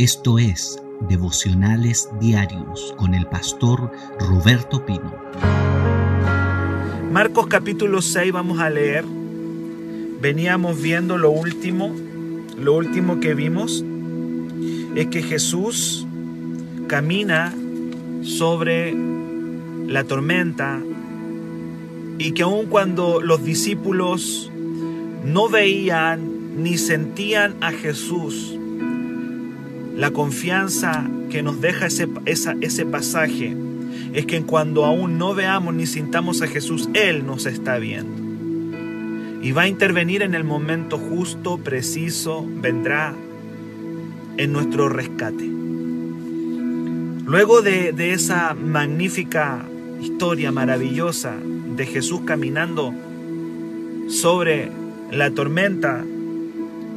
Esto es Devocionales Diarios con el pastor Roberto Pino. Marcos capítulo 6 vamos a leer. Veníamos viendo lo último, lo último que vimos es que Jesús camina sobre la tormenta y que aun cuando los discípulos no veían ni sentían a Jesús, la confianza que nos deja ese, ese pasaje es que cuando aún no veamos ni sintamos a Jesús, Él nos está viendo. Y va a intervenir en el momento justo, preciso, vendrá en nuestro rescate. Luego de, de esa magnífica historia maravillosa de Jesús caminando sobre la tormenta,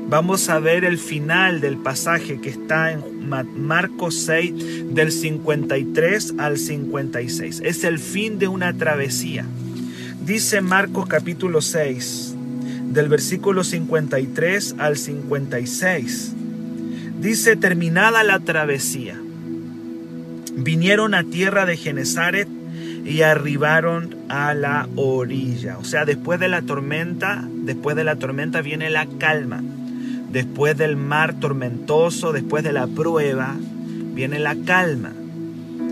vamos a ver el final del pasaje que está en Marcos 6 del 53 al 56. Es el fin de una travesía. Dice Marcos capítulo 6 del versículo 53 al 56. Dice, terminada la travesía, vinieron a tierra de Genezaret y arribaron a la orilla. O sea, después de la tormenta, después de la tormenta viene la calma. Después del mar tormentoso, después de la prueba, viene la calma.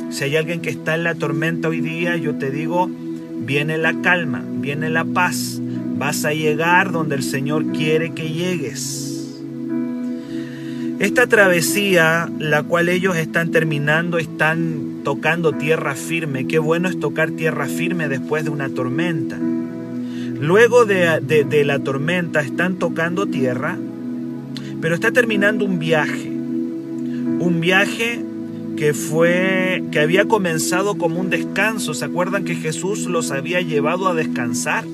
Si hay alguien que está en la tormenta hoy día, yo te digo, viene la calma, viene la paz. Vas a llegar donde el Señor quiere que llegues. Esta travesía, la cual ellos están terminando, están tocando tierra firme. Qué bueno es tocar tierra firme después de una tormenta. Luego de, de la tormenta están tocando tierra pero está terminando un viaje. Un viaje que fue que había comenzado como un descanso. ¿Se acuerdan que Jesús los había llevado a descansar?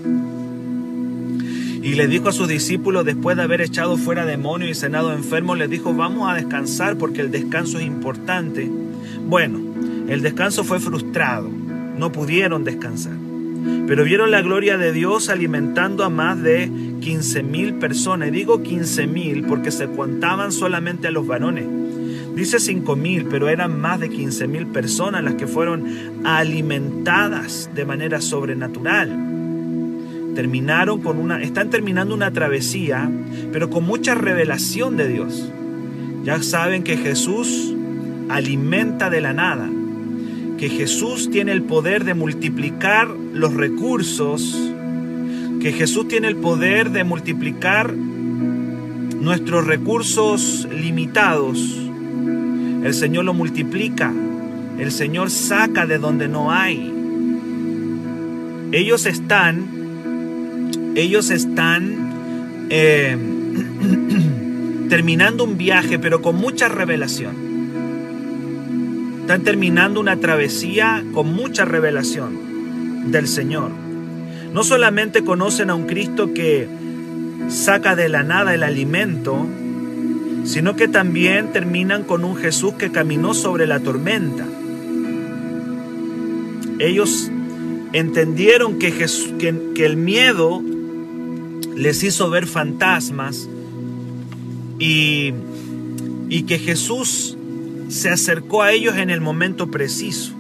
Y le dijo a sus discípulos, después de haber echado fuera demonios y cenado enfermos, les dijo, vamos a descansar porque el descanso es importante. Bueno, el descanso fue frustrado, no pudieron descansar. Pero vieron la gloria de Dios alimentando a más de 15 mil personas. digo 15 mil porque se contaban solamente a los varones. Dice 5 mil, pero eran más de 15 mil personas las que fueron alimentadas de manera sobrenatural. Terminaron con una, están terminando una travesía, pero con mucha revelación de Dios. Ya saben que Jesús alimenta de la nada, que Jesús tiene el poder de multiplicar los recursos que Jesús tiene el poder de multiplicar nuestros recursos limitados. El Señor lo multiplica. El Señor saca de donde no hay. Ellos están, ellos están eh, terminando un viaje, pero con mucha revelación. Están terminando una travesía con mucha revelación del Señor. No solamente conocen a un Cristo que saca de la nada el alimento, sino que también terminan con un Jesús que caminó sobre la tormenta. Ellos entendieron que, que, el miedo les hizo ver fantasmas y, y que Jesús se acercó a ellos en el momento preciso.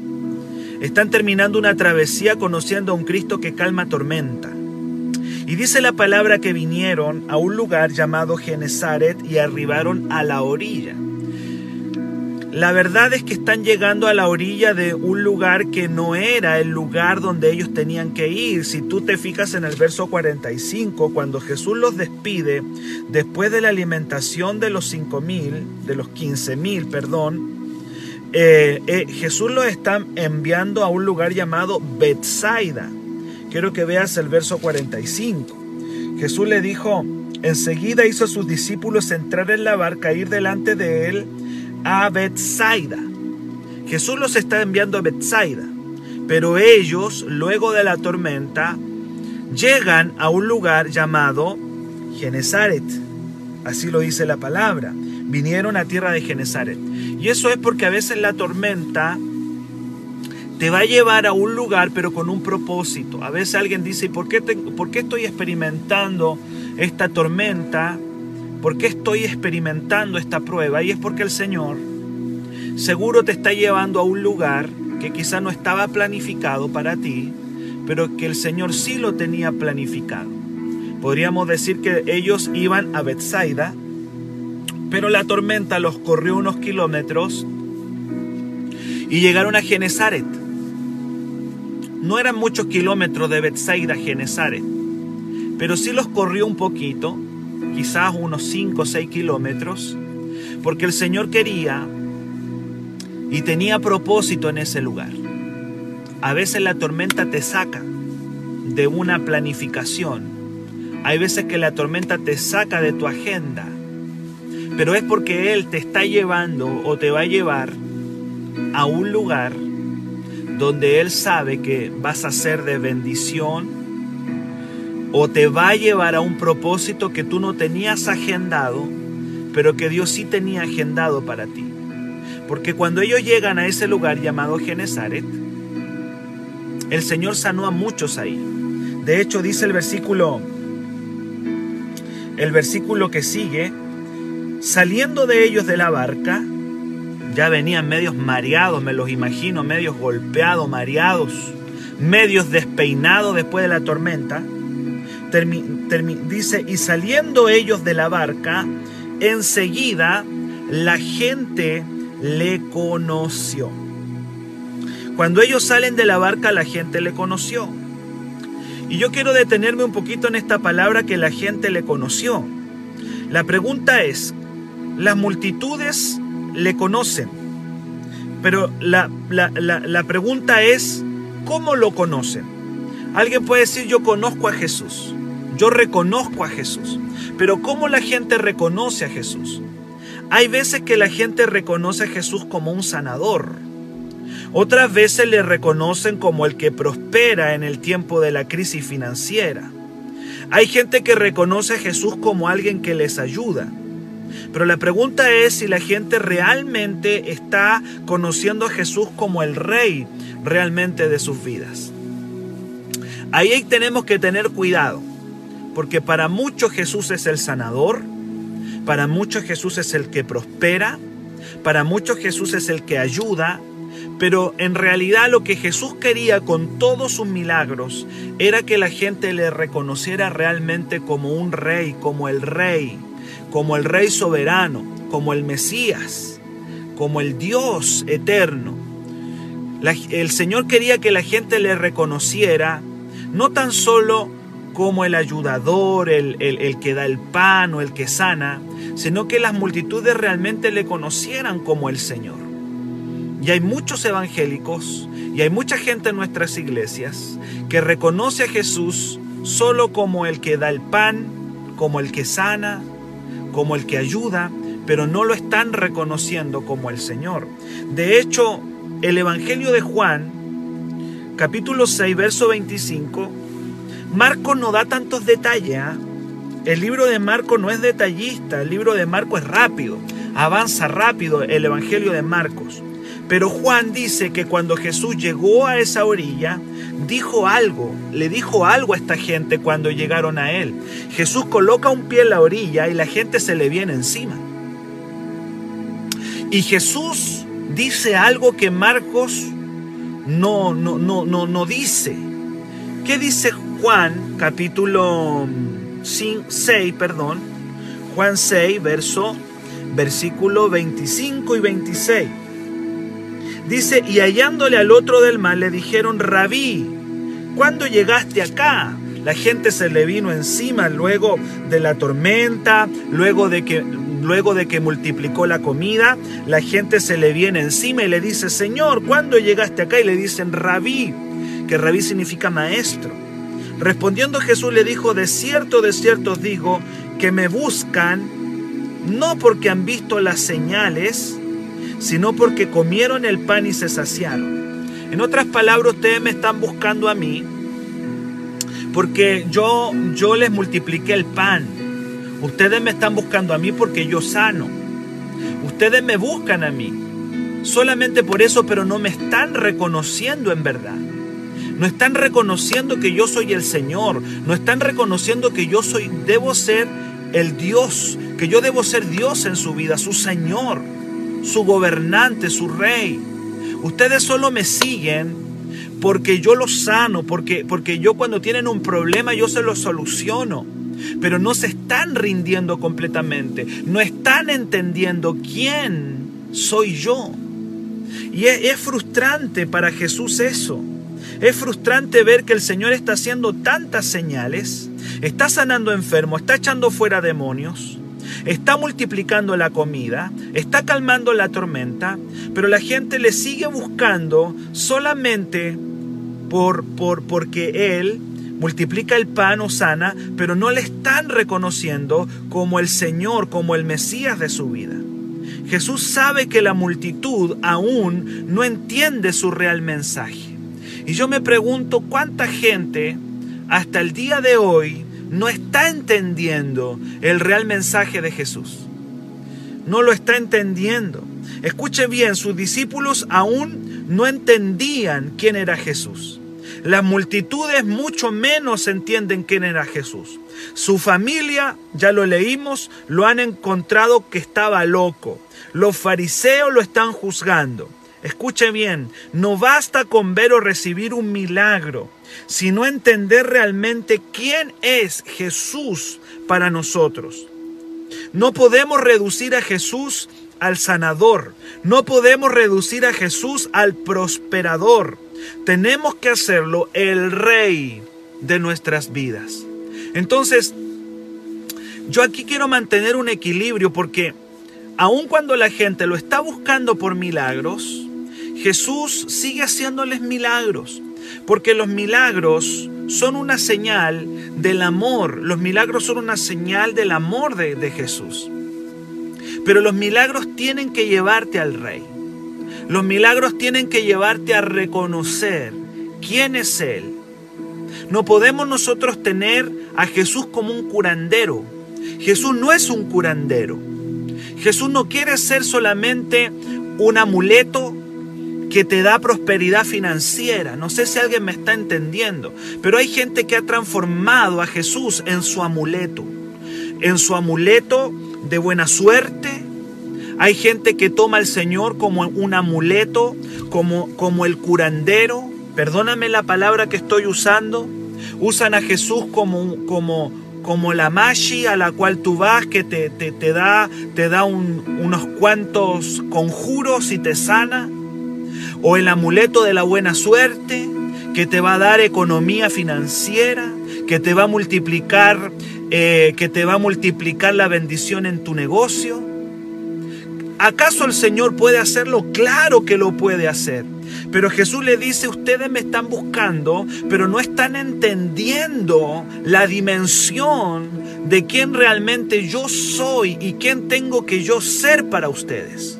Están terminando una travesía conociendo a un Cristo que calma tormenta. Y dice la palabra que vinieron a un lugar llamado Genezaret y arribaron a la orilla. La verdad es que están llegando a la orilla de un lugar que no era el lugar donde ellos tenían que ir. Si tú te fijas en el verso 45, cuando Jesús los despide, después de la alimentación de los cinco mil, de los quince mil, perdón, eh, eh, Jesús los está enviando a un lugar llamado Bethsaida. Quiero que veas el verso 45. Jesús le dijo, enseguida hizo a sus discípulos entrar en la barca, ir delante de él a Bethsaida. Jesús los está enviando a Bethsaida, pero ellos, luego de la tormenta, llegan a un lugar llamado Genezaret. Así lo dice la palabra. Vinieron a tierra de Genezaret. Y eso es porque a veces la tormenta te va a llevar a un lugar pero con un propósito. A veces alguien dice, ¿y por qué, por qué estoy experimentando esta tormenta? ¿Por qué estoy experimentando esta prueba? Y es porque el Señor seguro te está llevando a un lugar que quizá no estaba planificado para ti, pero que el Señor sí lo tenía planificado. Podríamos decir que ellos iban a Bethsaida, pero la tormenta los corrió unos kilómetros y llegaron a Genezaret. No eran muchos kilómetros de Bethsaida a Genezaret, pero sí los corrió un poquito, quizás unos 5 o 6 kilómetros, porque el Señor quería y tenía propósito en ese lugar. A veces la tormenta te saca de una planificación. Hay veces que la tormenta te saca de tu agenda. Pero es porque Él te está llevando o te va a llevar a un lugar donde Él sabe que vas a ser de bendición o te va a llevar a un propósito que tú no tenías agendado, pero que Dios sí tenía agendado para ti. Porque cuando ellos llegan a ese lugar llamado Genezaret, el Señor sanó a muchos ahí. De hecho, dice el versículo, el versículo que sigue, saliendo de ellos de la barca, ya venían medios mareados, me los imagino, medios golpeados, mareados, medios despeinados después de la tormenta. dice, y saliendo ellos de la barca, enseguida la gente le conoció. Cuando ellos salen de la barca, la gente le conoció. Y yo quiero detenerme un poquito en esta palabra que la gente le conoció. La pregunta es, las multitudes le conocen, pero la, la, pregunta es, ¿cómo lo conocen? Alguien puede decir, yo conozco a Jesús, yo reconozco a Jesús, pero ¿cómo la gente reconoce a Jesús? Hay veces que la gente reconoce a Jesús como un sanador. Otras veces le reconocen como el que prospera en el tiempo de la crisis financiera. Hay gente que reconoce a Jesús como alguien que les ayuda. Pero la pregunta es si la gente realmente está conociendo a Jesús como el rey realmente de sus vidas. Ahí tenemos que tener cuidado, porque para muchos Jesús es el sanador, para muchos Jesús es el que prospera, para muchos Jesús es el que ayuda, pero en realidad lo que Jesús quería con todos sus milagros era que la gente le reconociera realmente como un rey, como el rey, como el rey soberano, como el Mesías, como el Dios eterno. el Señor quería que la gente le reconociera no tan solo como el ayudador, el, el, que da el pan o el que sana, sino que las multitudes realmente le conocieran como el Señor. Y hay muchos evangélicos y hay mucha gente en nuestras iglesias que reconoce a Jesús solo como el que da el pan, como el que sana, como el que ayuda, pero no lo están reconociendo como el Señor. De hecho, el Evangelio de Juan, capítulo 6, verso 25, Marco no da tantos detalles. ¿ah? El libro de Marco no es detallista, el libro de Marco es rápido, avanza rápido el Evangelio de Marcos. Pero Juan dice que cuando Jesús llegó a esa orilla, dijo algo, le dijo algo a esta gente cuando llegaron a él. Jesús coloca un pie en la orilla y la gente se le viene encima. Y Jesús dice algo que Marcos no, no, no, no, no dice. ¿Qué dice Juan capítulo 6, perdón, Juan 6, verso, versículo 25 y 26. Dice, y hallándole al otro del mar, le dijeron, rabí, ¿cuándo llegaste acá? La gente se le vino encima luego de la tormenta, luego de que luego de que multiplicó la comida, la gente se le viene encima y le dice, Señor, ¿cuándo llegaste acá? Y le dicen, rabí, que rabí significa maestro. Respondiendo Jesús le dijo, de cierto, de cierto os digo, que me buscan no porque han visto las señales, sino porque comieron el pan y se saciaron. En otras palabras, ustedes me están buscando a mí porque yo, yo les multipliqué el pan. Ustedes me están buscando a mí porque yo sano. Ustedes me buscan a mí. Solamente por eso, pero no me están reconociendo en verdad. No están reconociendo que yo soy el Señor. No están reconociendo que yo soy, debo ser el Dios, que yo debo ser Dios en su vida, su Señor, su gobernante, su rey. Ustedes solo me siguen porque yo los sano, porque, porque yo cuando tienen un problema yo se lo soluciono. Pero no se están rindiendo completamente, no están entendiendo quién soy yo. Y es, es frustrante para Jesús eso. Es frustrante ver que el Señor está haciendo tantas señales, está sanando enfermos, está echando fuera demonios, está multiplicando la comida, está calmando la tormenta, pero la gente le sigue buscando solamente por, por, porque Él multiplica el pan o sana, pero no le están reconociendo como el Señor, como el Mesías de su vida. Jesús sabe que la multitud aún no entiende su real mensaje. Y yo me pregunto cuánta gente hasta el día de hoy no está entendiendo el real mensaje de Jesús. No lo está entendiendo. Escuche bien, sus discípulos aún no entendían quién era Jesús. Las multitudes mucho menos entienden quién era Jesús. Su familia, ya lo leímos, lo han encontrado que estaba loco. Los fariseos lo están juzgando. Escuche bien, no basta con ver o recibir un milagro, sino entender realmente quién es Jesús para nosotros. No podemos reducir a Jesús al sanador, no podemos reducir a Jesús al prosperador. Tenemos que hacerlo el rey de nuestras vidas. Entonces, yo aquí quiero mantener un equilibrio porque aun cuando la gente lo está buscando por milagros, Jesús sigue haciéndoles milagros, porque los milagros son una señal del amor, los milagros son una señal del amor de, de Jesús. Pero los milagros tienen que llevarte al Rey. Los milagros tienen que llevarte a reconocer quién es Él. No podemos nosotros tener a Jesús como un curandero. Jesús no es un curandero. Jesús no quiere ser solamente un amuleto que te da prosperidad financiera. No sé si alguien me está entendiendo, pero hay gente que ha transformado a Jesús en su amuleto, en su amuleto de buena suerte. Hay gente que toma al Señor como un amuleto, como, como el curandero. Perdóname la palabra que estoy usando. Usan a Jesús como, como, como la mashi a la cual tú vas, que te, te, te da, te da unos cuantos conjuros y te sana o el amuleto de la buena suerte que te va a dar economía financiera, que te va a multiplicar, eh, que te va a multiplicar la bendición en tu negocio. ¿Acaso el Señor puede hacerlo? Claro que lo puede hacer. Pero Jesús le dice, ustedes me están buscando, pero no están entendiendo la dimensión de quién realmente yo soy y quién tengo que yo ser para ustedes.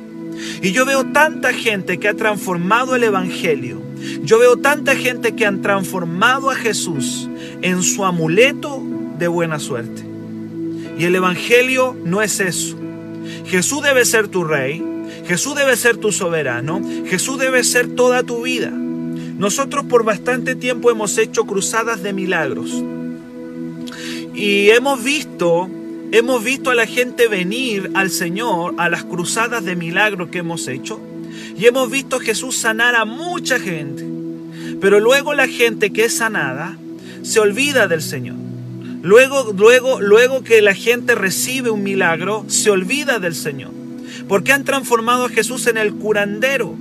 Y yo veo tanta gente que ha transformado el Evangelio. Yo veo tanta gente que han transformado a Jesús en su amuleto de buena suerte. Y el Evangelio no es eso. Jesús debe ser tu rey. Jesús debe ser tu soberano. Jesús debe ser toda tu vida. Nosotros por bastante tiempo hemos hecho cruzadas de milagros. Y hemos visto Hemos visto a la gente venir al Señor a las cruzadas de milagros que hemos hecho y hemos visto a Jesús sanar a mucha gente. Pero luego la gente que es sanada se olvida del Señor. Luego, luego, luego que la gente recibe un milagro, se olvida del Señor. Porque han transformado a Jesús en el curandero.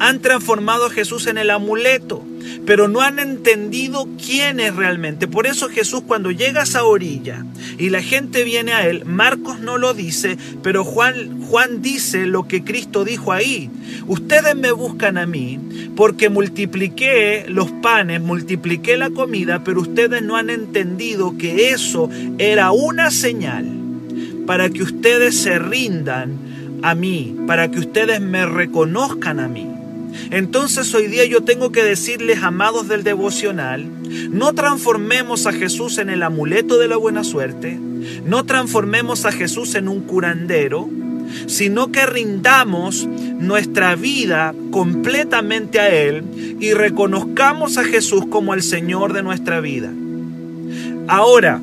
Han transformado a Jesús en el amuleto pero no han entendido quién es realmente. Por eso Jesús cuando llega a esa orilla y la gente viene a él, Marcos no lo dice, pero Juan, Juan dice lo que Cristo dijo ahí. Ustedes me buscan a mí porque multipliqué los panes, multipliqué la comida, pero ustedes no han entendido que eso era una señal para que ustedes se rindan a mí, para que ustedes me reconozcan a mí. Entonces hoy día yo tengo que decirles, amados del devocional, no transformemos a Jesús en el amuleto de la buena suerte, no transformemos a Jesús en un curandero, sino que rindamos nuestra vida completamente a Él y reconozcamos a Jesús como el Señor de nuestra vida. Ahora,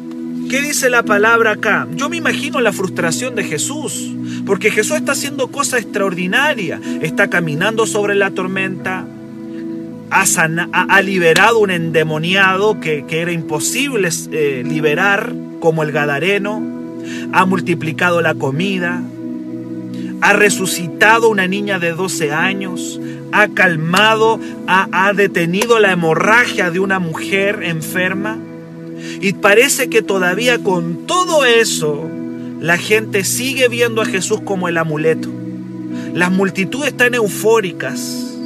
¿Qué dice la palabra acá? Yo me imagino la frustración de Jesús, porque Jesús está haciendo cosas extraordinarias. Está caminando sobre la tormenta, ha, liberado un endemoniado que, era imposible eh, liberar, como el Gadareno, ha multiplicado la comida, ha resucitado una niña de 12 años, ha calmado, ha detenido la hemorragia de una mujer enferma y parece que todavía con todo eso, la gente sigue viendo a Jesús como el amuleto. Las multitudes están eufóricas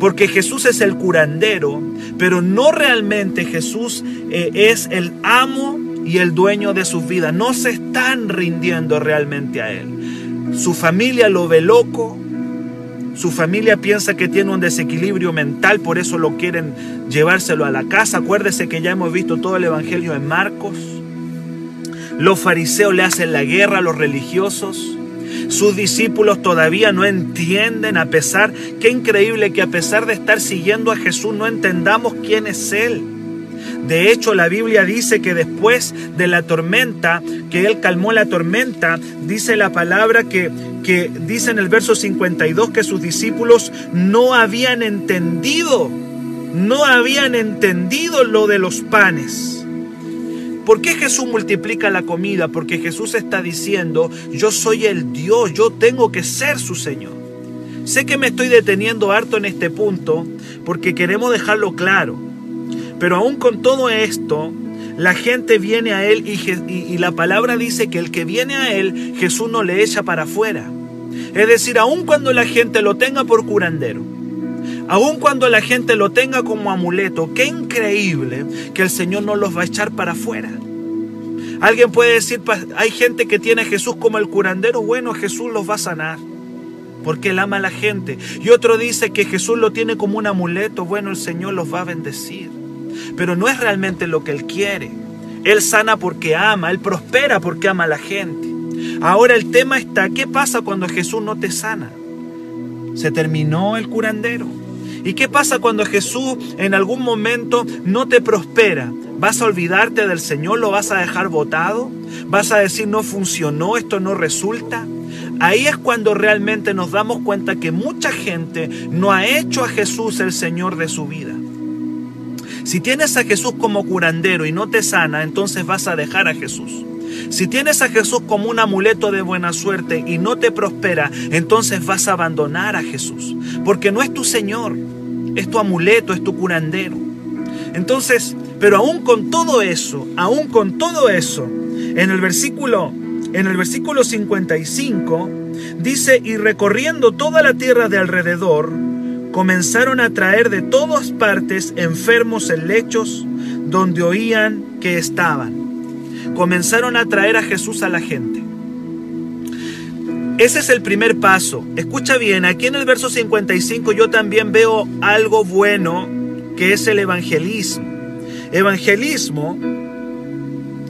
porque Jesús es el curandero, pero no realmente Jesús eh, es el amo y el dueño de sus vidas. No se están rindiendo realmente a Él. Su familia lo ve loco, su familia piensa que tiene un desequilibrio mental, por eso lo quieren llevárselo a la casa. Acuérdese que ya hemos visto todo el Evangelio en Marcos. Los fariseos le hacen la guerra a los religiosos. Sus discípulos todavía no entienden, a pesar, qué increíble que a pesar de estar siguiendo a Jesús no entendamos quién es Él. De hecho, la Biblia dice que después de la tormenta, que Él calmó la tormenta, dice la palabra que, que dice en el verso 52 que sus discípulos no habían entendido, no habían entendido lo de los panes. ¿Por qué Jesús multiplica la comida? Porque Jesús está diciendo, yo soy el Dios, yo tengo que ser su Señor. Sé que me estoy deteniendo harto en este punto porque queremos dejarlo claro. Pero aún con todo esto, la gente viene a Él y, la palabra dice que el que viene a Él, Jesús no le echa para afuera. Es decir, aun cuando la gente lo tenga por curandero, aun cuando la gente lo tenga como amuleto, qué increíble que el Señor no los va a echar para afuera. Alguien puede decir, hay gente que tiene a Jesús como el curandero, bueno, Jesús los va a sanar porque Él ama a la gente. Y otro dice que Jesús lo tiene como un amuleto, bueno, el Señor los va a bendecir pero no es realmente lo que Él quiere. Él sana porque ama, Él prospera porque ama a la gente. Ahora el tema está, ¿qué pasa cuando Jesús no te sana? Se terminó el curandero. ¿Y qué pasa cuando Jesús en algún momento no te prospera? ¿Vas a olvidarte del Señor? ¿Lo vas a dejar botado? ¿Vas a decir no funcionó, esto no resulta? Ahí es cuando realmente nos damos cuenta que mucha gente no ha hecho a Jesús el Señor de su vida. Si tienes a Jesús como curandero y no te sana, entonces vas a dejar a Jesús. Si tienes a Jesús como un amuleto de buena suerte y no te prospera, entonces vas a abandonar a Jesús. Porque no es tu Señor, es tu amuleto, es tu curandero. Entonces, pero aún con todo eso, aún con todo eso, en el versículo, en el versículo 55, dice, y recorriendo toda la tierra de alrededor, comenzaron a traer de todas partes enfermos en lechos donde oían que estaban. Comenzaron a traer a Jesús a la gente. Ese es el primer paso. Escucha bien, aquí en el verso 55 yo también veo algo bueno que es el evangelismo. Evangelismo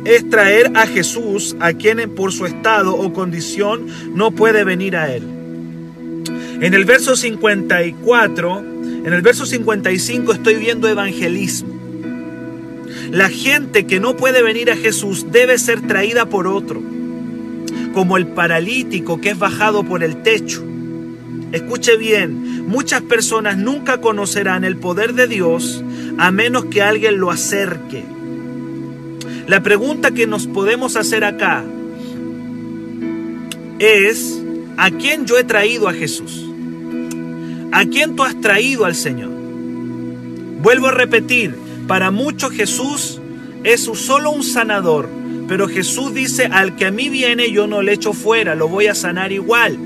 es traer a Jesús a quien por su estado o condición no puede venir a él. En el verso 54, en el verso 55 estoy viendo evangelismo. La gente que no puede venir a Jesús debe ser traída por otro, como el paralítico que es bajado por el techo. Escuche bien, muchas personas nunca conocerán el poder de Dios a menos que alguien lo acerque. La pregunta que nos podemos hacer acá es, ¿a quién yo he traído a Jesús? ¿A quién tú has traído al Señor? Vuelvo a repetir, para muchos Jesús es solo un sanador, pero Jesús dice, al que a mí viene yo no le echo fuera, lo voy a sanar igual.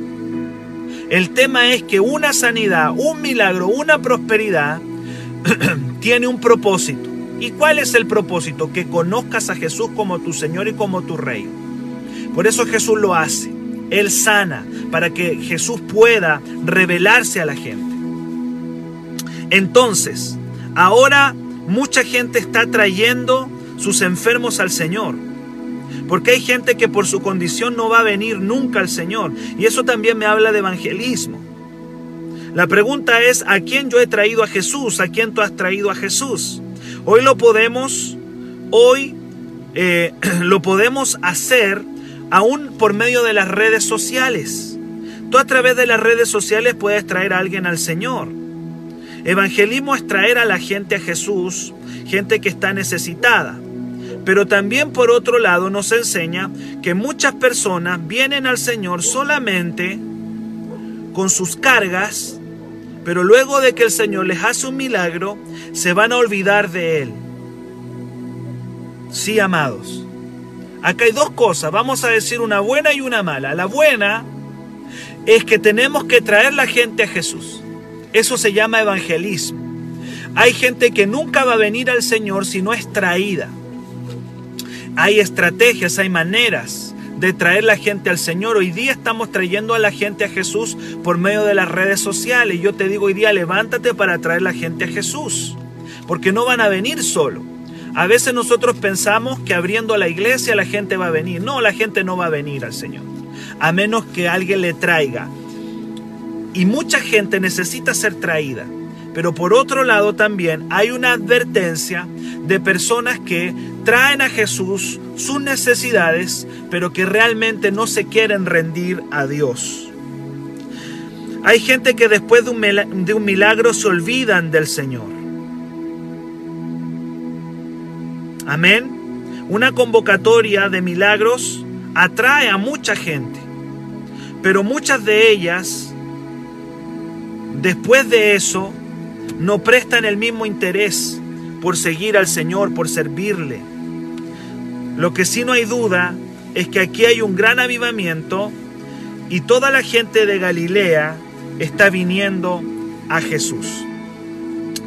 El tema es que una sanidad, un milagro, una prosperidad tiene un propósito. ¿Y cuál es el propósito? Que conozcas a Jesús como tu Señor y como tu Rey. Por eso Jesús lo hace. Él sana para que Jesús pueda revelarse a la gente. Entonces, ahora mucha gente está trayendo sus enfermos al Señor. Porque hay gente que por su condición no va a venir nunca al Señor. Y eso también me habla de evangelismo. La pregunta es, ¿a quién yo he traído a Jesús? ¿A quién tú has traído a Jesús? Hoy lo podemos, hoy eh, lo podemos hacer aún por medio de las redes sociales. Tú a través de las redes sociales puedes traer a alguien al Señor. Evangelismo es traer a la gente a Jesús, gente que está necesitada. Pero también por otro lado nos enseña que muchas personas vienen al Señor solamente con sus cargas, pero luego de que el Señor les hace un milagro, se van a olvidar de Él. Sí, amados. Acá hay dos cosas, vamos a decir una buena y una mala. La buena es que tenemos que traer la gente a Jesús. Eso se llama evangelismo. Hay gente que nunca va a venir al Señor si no es traída. Hay estrategias, hay maneras de traer la gente al Señor. Hoy día estamos trayendo a la gente a Jesús por medio de las redes sociales. Yo te digo hoy día, levántate para traer la gente a Jesús. Porque no van a venir solo. A veces nosotros pensamos que abriendo la iglesia la gente va a venir. No, la gente no va a venir al Señor. A menos que alguien le traiga. Y mucha gente necesita ser traída. Pero por otro lado también hay una advertencia de personas que traen a Jesús sus necesidades, pero que realmente no se quieren rendir a Dios. Hay gente que después de un milagro se olvidan del Señor. Amén. Una convocatoria de milagros atrae a mucha gente, pero muchas de ellas, después de eso, no prestan el mismo interés por seguir al Señor, por servirle. Lo que sí no hay duda es que aquí hay un gran avivamiento y toda la gente de Galilea está viniendo a Jesús.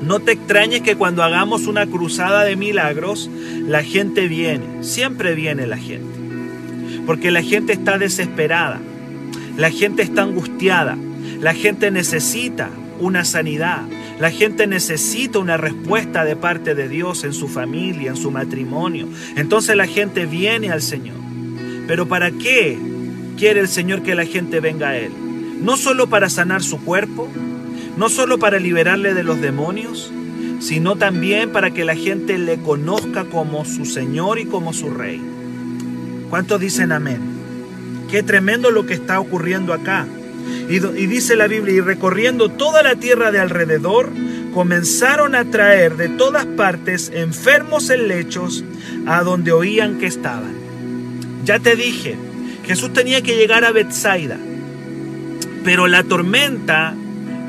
No te extrañes que cuando hagamos una cruzada de milagros, la gente viene, siempre viene la gente, porque la gente está desesperada, la gente está angustiada, la gente necesita una sanidad, la gente necesita una respuesta de parte de Dios en su familia, en su matrimonio. Entonces la gente viene al Señor. Pero ¿para qué quiere el Señor que la gente venga a Él? No solo para sanar su cuerpo, no solo para liberarle de los demonios, sino también para que la gente le conozca como su Señor y como su Rey. ¿Cuántos dicen amén? Qué tremendo lo que está ocurriendo acá. Y, dice la Biblia, y recorriendo toda la tierra de alrededor, comenzaron a traer de todas partes enfermos en lechos a donde oían que estaban. Ya te dije, Jesús tenía que llegar a Bethsaida, pero la tormenta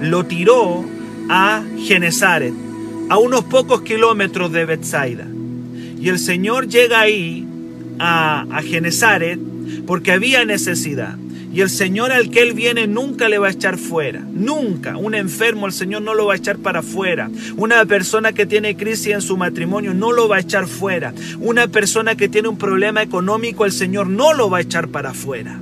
lo tiró a Genezaret, a unos pocos kilómetros de Bethsaida. Y el Señor llega ahí a, a Genezaret porque había necesidad. Y el Señor al que Él viene nunca le va a echar fuera. Nunca. Un enfermo el Señor no lo va a echar para afuera. Una persona que tiene crisis en su matrimonio no lo va a echar fuera. Una persona que tiene un problema económico el Señor no lo va a echar para afuera.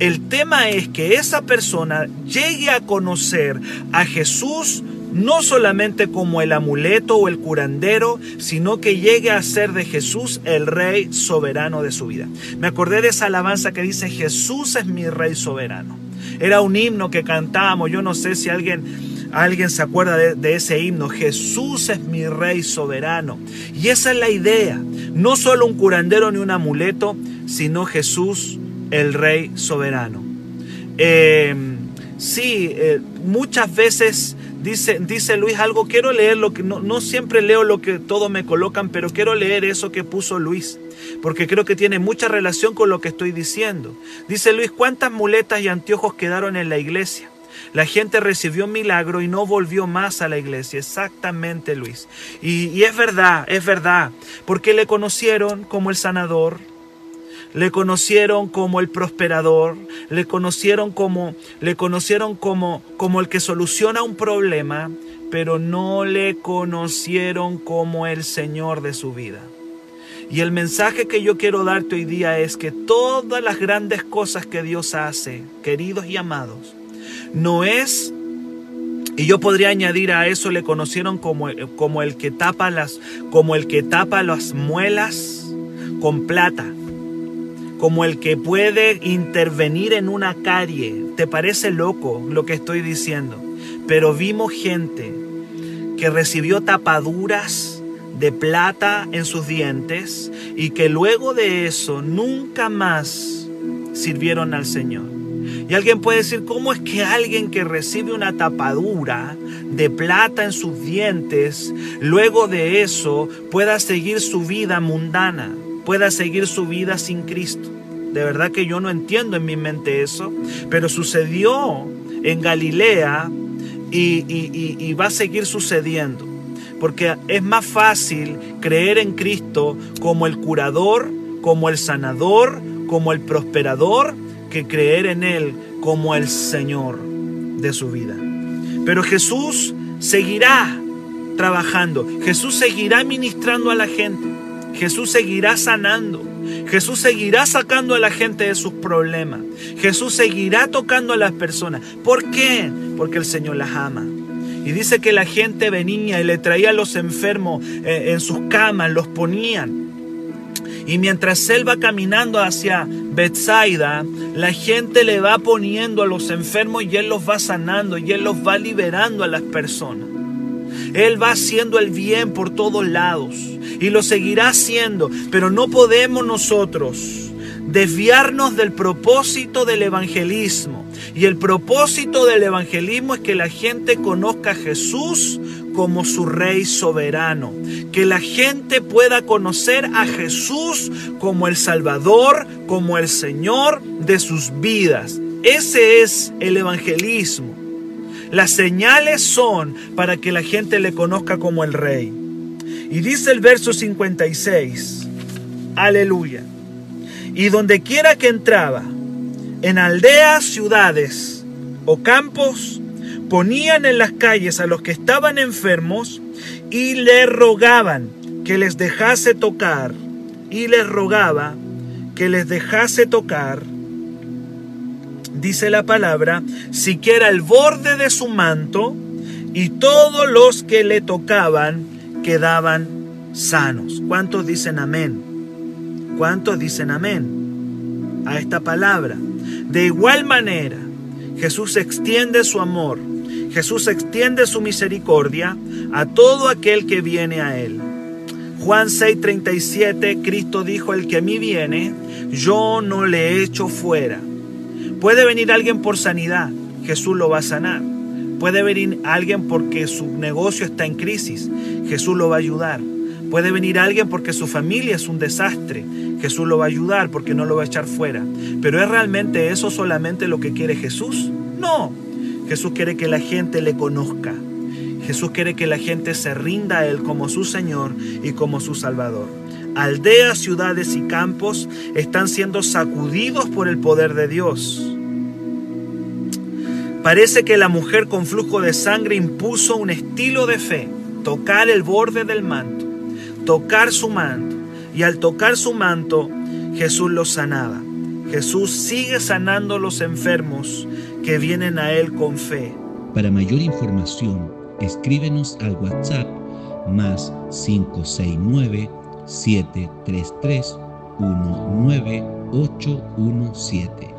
El tema es que esa persona llegue a conocer a Jesús no solamente como el amuleto o el curandero, sino que llegue a ser de Jesús el rey soberano de su vida. Me acordé de esa alabanza que dice, Jesús es mi rey soberano. Era un himno que cantábamos, yo no sé si alguien... Alguien se acuerda de, ese himno, Jesús es mi rey soberano. Y esa es la idea, no solo un curandero ni un amuleto, sino Jesús el rey soberano. Eh, sí, eh, muchas veces Dice, dice Luis algo, quiero leer lo que, no, no siempre leo lo que todos me colocan, pero quiero leer eso que puso Luis, porque creo que tiene mucha relación con lo que estoy diciendo. Dice Luis, ¿cuántas muletas y anteojos quedaron en la iglesia? La gente recibió un milagro y no volvió más a la iglesia. Exactamente, Luis. Y, y es verdad, es verdad, porque le conocieron como el sanador, le conocieron como el prosperador, le conocieron como le conocieron como como el que soluciona un problema, pero no le conocieron como el Señor de su vida. Y el mensaje que yo quiero darte hoy día es que todas las grandes cosas que Dios hace, queridos y amados, no es y yo podría añadir a eso le conocieron como, como el que tapa las como el que tapa las muelas con plata como el que puede intervenir en una calle. ¿Te parece loco lo que estoy diciendo? Pero vimos gente que recibió tapaduras de plata en sus dientes y que luego de eso nunca más sirvieron al Señor. Y alguien puede decir, ¿cómo es que alguien que recibe una tapadura de plata en sus dientes, luego de eso pueda seguir su vida mundana, pueda seguir su vida sin Cristo? De verdad que yo no entiendo en mi mente eso, pero sucedió en Galilea y, va a seguir sucediendo. Porque es más fácil creer en Cristo como el curador, como el sanador, como el prosperador, que creer en Él como el Señor de su vida. Pero Jesús seguirá trabajando, Jesús seguirá ministrando a la gente, Jesús seguirá sanando, Jesús seguirá sacando a la gente de sus problemas, Jesús seguirá tocando a las personas. ¿Por qué? Porque el Señor las ama. Y dice que la gente venía y le traía a los enfermos eh, en sus camas, los ponían. Y mientras él va caminando hacia Bethsaida, la gente le va poniendo a los enfermos y él los va sanando y él los va liberando a las personas. Él va haciendo el bien por todos lados y lo seguirá haciendo, pero no podemos nosotros desviarnos del propósito del evangelismo. Y el propósito del evangelismo es que la gente conozca a Jesús como su Rey soberano. Que la gente pueda conocer a Jesús como el Salvador, como el Señor de sus vidas. Ese es el evangelismo. Las señales son para que la gente le conozca como el Rey. Y dice el verso 56, aleluya. Y donde quiera que entraba, en aldeas, ciudades o campos, ponían en las calles a los que estaban enfermos y le rogaban que les dejase tocar, y les rogaba que les dejase tocar, dice la palabra, siquiera el borde de su manto, y todos los que le tocaban quedaban sanos. ¿Cuántos dicen amén? ¿Cuántos dicen amén a esta palabra? De igual manera, Jesús extiende su amor Jesús extiende su misericordia a todo aquel que viene a Él. Juan 6:37, Cristo dijo, el que a mí viene, yo no le echo fuera. Puede venir alguien por sanidad, Jesús lo va a sanar. Puede venir alguien porque su negocio está en crisis, Jesús lo va a ayudar. Puede venir alguien porque su familia es un desastre, Jesús lo va a ayudar porque no lo va a echar fuera. Pero ¿es realmente eso solamente lo que quiere Jesús? No, Jesús quiere que la gente le conozca. Jesús quiere que la gente se rinda a Él como su Señor y como su Salvador. Aldeas, ciudades y campos están siendo sacudidos por el poder de Dios. Parece que la mujer con flujo de sangre impuso un estilo de fe, tocar el borde del manto, tocar su manto. Y al tocar su manto, Jesús los sanaba. Jesús sigue sanando los enfermos que vienen a Él con fe. Para mayor información, escríbenos al WhatsApp más 569 733 19817.